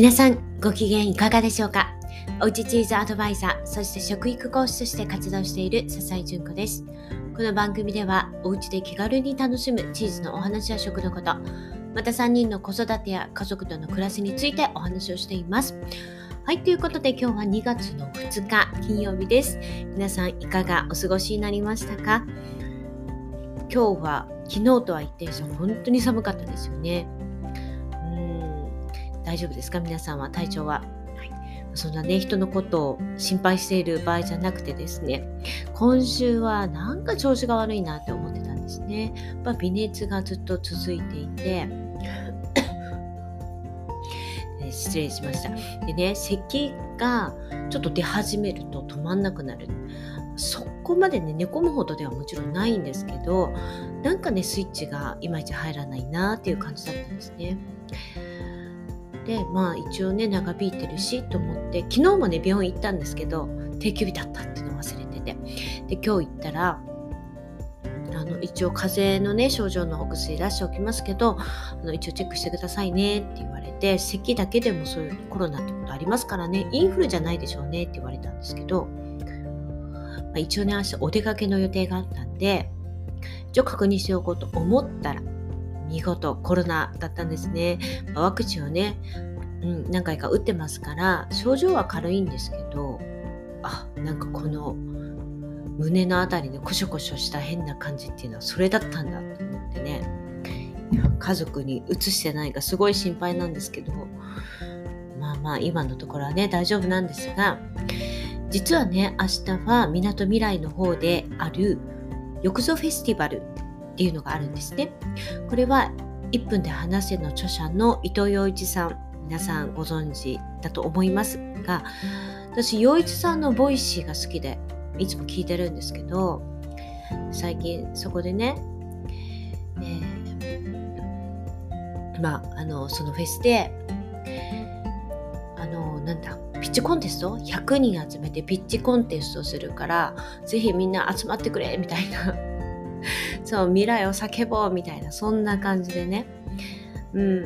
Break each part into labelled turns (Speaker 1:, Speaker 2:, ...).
Speaker 1: 皆さんご機嫌いかがでしょうか？おうちチーズアドバイザー、そして食育講師として活動している笹井純子です。この番組ではおうちで気軽に楽しむチーズのお話や食のこと、また3人の子育てや家族との暮らしについてお話をしています。はい、ということで今日は2月の2日金曜日です。皆さんいかがお過ごしになりましたか？今日は昨日とは一転して本当に寒かったですよね。大丈夫ですか？皆さんは体調は？はい、そんなね、人のことを心配している場合じゃなくてですね、今週はなんか調子が悪いなって思ってたんですね。まあ、微熱がずっと続いていて、失礼しました。でね、咳がちょっと出始めると止まんなくなる。そこまでね、寝込むほどではもちろんないんですけど、なんかね、スイッチがいまいち入らないなっていう感じだったんですね。でまあ一応ね長引いてるしと思って昨日もね病院行ったんですけど定休日だったっていうの忘れてて。で今日行ったらあの一応風邪のね症状のお薬出しておきますけどあの一応チェックしてくださいねって言われて咳だけでもそういうコロナってことありますからねインフルじゃないでしょうねって言われたんですけど、まあ、一応ね明日お出かけの予定があったんで一応確認しておこうと思ったら見事コロナだったんですね。ワクチンをね、うん、何回か打ってますから症状は軽いんですけどあなんかこの胸の辺りでコショコショした変な感じっていうのはそれだったんだと思ってね家族にうつしてないかすごい心配なんですけどまあまあ今のところはね大丈夫なんですが実はね明日はみなとみらいの方であるよくぞフェスティバルっていうのがあるんですね。これは1分で話せの著者の伊藤羊一さん皆さんご存知だと思いますが私羊一さんの Voicy が好きでいつも聞いてるんですけど最近そこでね、えー、まああのそのフェスであのなんだピッチコンテスト？100人集めてピッチコンテストするからぜひみんな集まってくれみたいな そう未来を叫ぼうみたいなそんな感じでね、うん、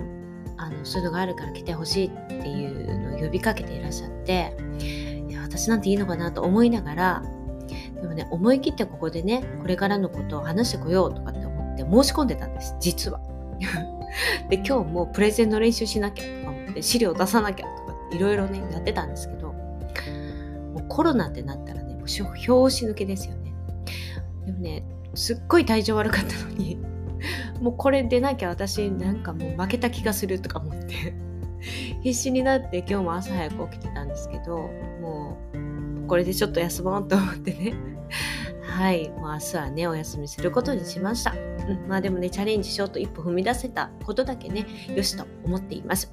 Speaker 1: あのそういうのがあるから来てほしいっていうのを呼びかけていらっしゃっていや私なんていいのかなと思いながらでもね思い切ってここでねこれからのことを話してこようとかって思って申し込んでたんです実は。で今日もプレゼンの練習しなきゃとか思って資料出さなきゃとかいろいろねやってたんですけどもうコロナってなったらねもう表紙抜けですよね。でもねすっごい体調悪かったのにもうこれ出なきゃ私なんかもう負けた気がするとか思って必死になって今日も朝早く起きてたんですけどもうこれでちょっと休もうと思ってね。はい。もう明日はねお休みすることにしました、うん、まあでもねチャレンジしようと一歩踏み出せたことだけねよしと思っています。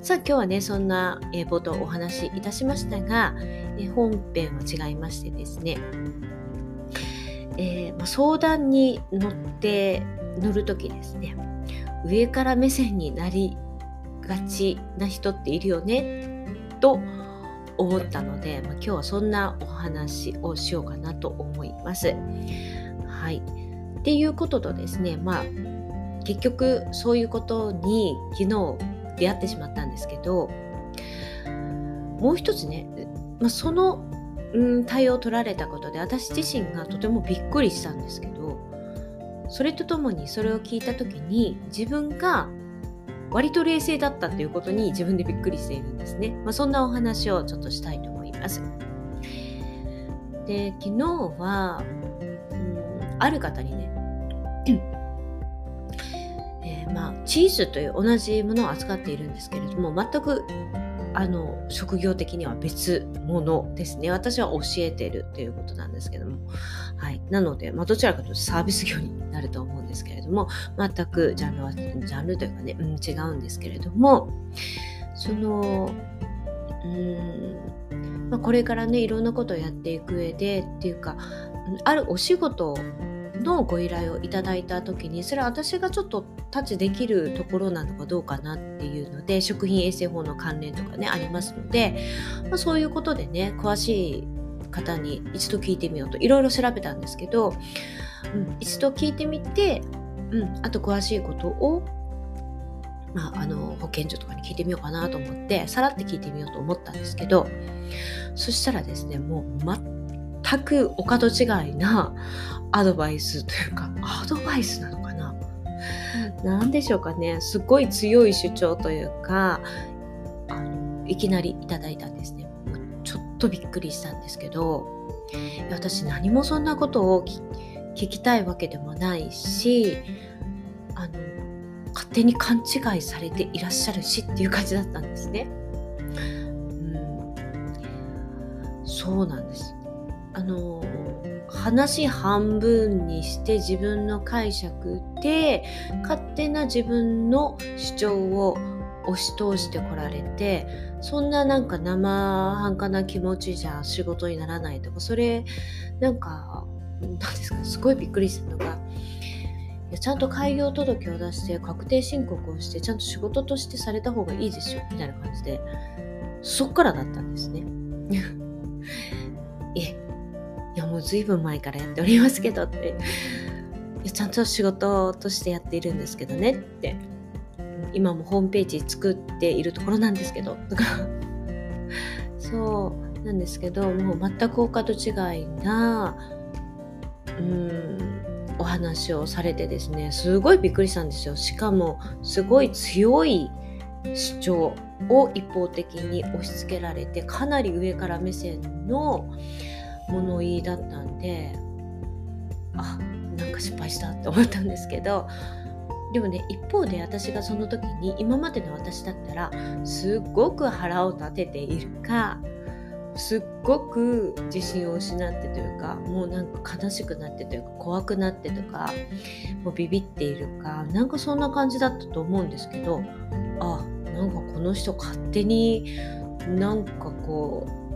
Speaker 1: さあ今日はねそんな、え、冒頭お話しいたしましたが、え、本編は違いましてですねえー、ま、相談に乗って乗る時ですね上から目線になりがちな人っているよねと思ったので、まあ、今日はそんなお話をしようかなと思います。はい。っていうこととですね、まあ結局そういうことに昨日出会ってしまったんですけどもう一つね、まあ、そのうん、対応取られたことで私自身がとてもびっくりしたんですけどそれとともにそれを聞いた時に自分が割と冷静だったということに自分でびっくりしているんですね。まあ、そんなお話をちょっとしたいと思います。で昨日は、うん、ある方にね、えー、まあ、チーズという同じものを扱っているんですけれども全くあの職業的には別物ですね。私は教えてるということなんですけども、はい、なので、まあ、どちらかというとサービス業になると思うんですけれども全くジャンルはジャンルというかね、うん、違うんですけれどもそのうんまあ、これからねいろんなことをやっていく上でっていうかあるお仕事のご依頼をいただいた時にそれは私がちょっとタッチできるところなのかどうかなっていうので食品衛生法の関連とかねありますので、まあ、そういうことでね詳しい方に一度聞いてみようといろいろ調べたんですけど、うん、一度聞いてみて、うん、あと詳しいことをまあ、あの保健所とかに聞いてみようかなと思ってさらって聞いてみようと思ったんですけどそしたらですねもう全くお門違いなアドバイスというかアドバイスなのかな？何でしょうかね。すごい強い主張というかあのいきなりいただいたんですね。ちょっとびっくりしたんですけど私何もそんなことを聞きたいわけでもないしあの勝手に勘違いされていらっしゃるしっていう感じだったんですね。うん。そうなんです。あの話半分にして自分の解釈で勝手な自分の主張を押し通してこられてそんななんか生半可な気持ちじゃ仕事にならないとかそれなんか何ですかすごいびっくりしたのがいやちゃんと開業届を出して確定申告をしてちゃんと仕事としてされた方がいいですよみたいな感じでそっからだったんですね。もう随分前からやっておりますけどって。ちゃんと仕事としてやっているんですけどねって。今もホームページ作っているところなんですけどとか。そうなんですけどもう全くお門違いなうんお話をされてですねすごいびっくりしたんですよ。しかもすごい強い主張を一方的に押し付けられてかなり上から目線の物言いだったんであなんか失敗したって思ったんですけどでもね一方で私がその時に今までの私だったらすっごく腹を立てているかすっごく自信を失ってというかもうなんか悲しくなってというか怖くなってとかもうビビっているかなんかそんな感じだったと思うんですけどあなんかこの人勝手になんかこう、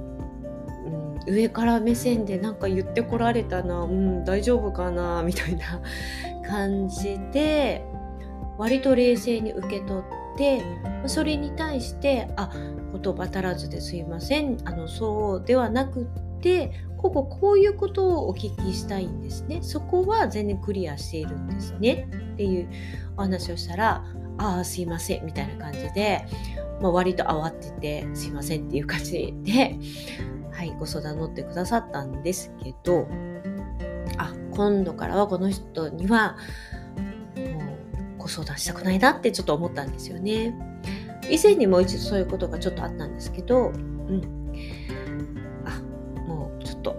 Speaker 1: 上から目線でなんか言ってこられたな、うん、大丈夫かなみたいな 感じで割と冷静に受け取ってそれに対してあ言葉足らずですいません。あのそうではなくってこここういうことをお聞きしたいんですね。そこは全然クリアしているんですね。っていうお話をしたらああすいませんみたいな感じで、まあ、割と慌ててすいませんっていう感じで はいご相談乗ってくださったんですけどあ今度からはこの人にはもうご相談したくないなってちょっと思ったんですよね。以前にもう一度そういうことがちょっとあったんですけど、うん。あ、もうちょっと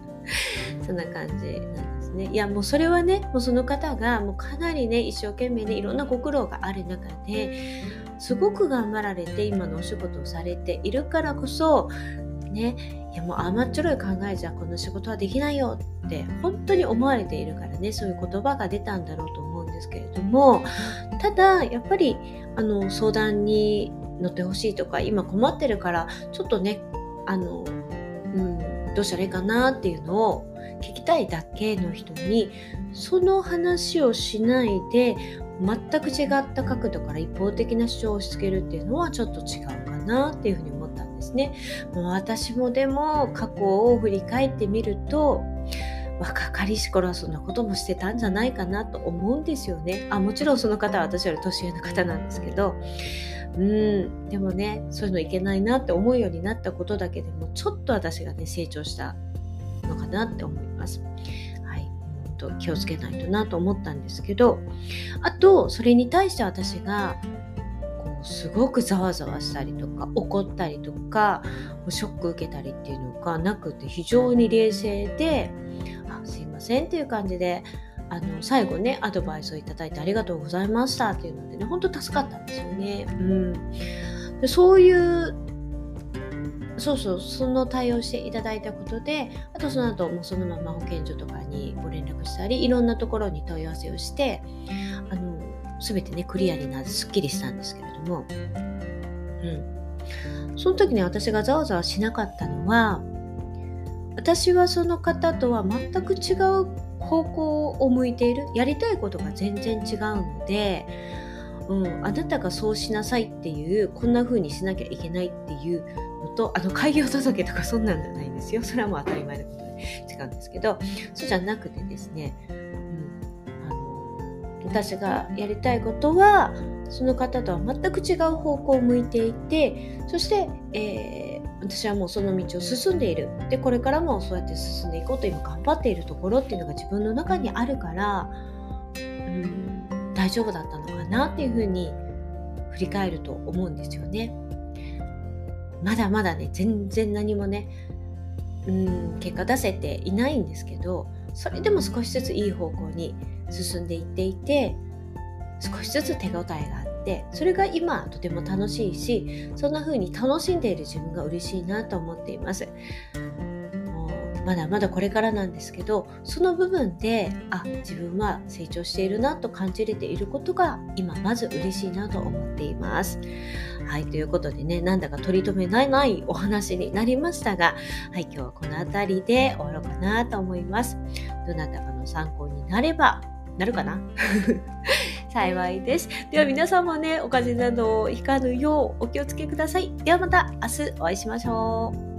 Speaker 1: そんな感じなんでね。いや、もうそれはね、もうその方がもうかなりね、一生懸命ね、いろんなご苦労がある中で、すごく頑張られて今のお仕事をされているからこそ、ね、いやもう甘っちょろい考えじゃこの仕事はできないよって本当に思われているからねそういう言葉が出たんだろうと思うんですけれどもただやっぱりあの相談に乗ってほしいとか今困ってるからちょっとねあの、うん、どうしたらいいかなっていうのを聞きたいだけの人にその話をしないで全く違った角度から一方的な主張をしつけるっていうのはちょっと違うかなっていうふうに思ったんですね。もう私もでも過去を振り返ってみると若かりし頃はそんなこともしてたんじゃないかなと思うんですよね。あもちろんその方は私より年上の方なんですけどうんでもねそういうのいけないなって思うようになったことだけでもちょっと私がね成長したのかなって思います。はい、と気をつけないとなと思ったんですけどあとそれに対して私がこうすごくざわざわしたりとか怒ったりとかショック受けたりっていうのがなくて非常に冷静でせんっていう感じであの最後ねアドバイスをいただいてありがとうございましたっていうのでね本当助かったんです。よね。うん、でそういうそうそうその対応していただいたことであとその後もうそのまま保健所とかにご連絡したりいろんなところに問い合わせをしてあの全てねクリアになってす。っきりしたんです。けれども、うん、その時に私がざわざわしなかったのは私はその方とは全く違う方向を向いている。やりたいことが全然違うので、うん、あなたがそうしなさいっていうこんな風にしなきゃいけないっていうのとあの開業届とかそんなんじゃないんですよ。それはもう当たり前のことで違うんですけど。そうじゃなくてですね、うん、あの私がやりたいことはその方とは全く違う方向を向いていてそして、えー、私はもうその道を進んでいるでこれからもそうやって進んでいこうと今頑張っているところっていうのが自分の中にあるからうん大丈夫だったのかなっていうふうに振り返ると思うんですよね。まだまだね全然何もねうん結果出せていないんですけどそれでも少しずついい方向に進んでいっていて少しずつ手応えがってそれが今とても楽しいしそんな風に楽しんでいる自分が嬉しいなと思っていますまだまだこれからなんですけどその部分であ自分は成長しているなと感じれていることが今まず嬉しいなと思っています。はい、ということでね、なんだか取り留めないないお話になりましたが、はい、今日はこの辺りで終わろうかなと思います。どなたかの参考になれば、なるかな？幸いです。では皆さんもね、お風邪などをひかぬようお気をつけください。ではまた明日お会いしましょう。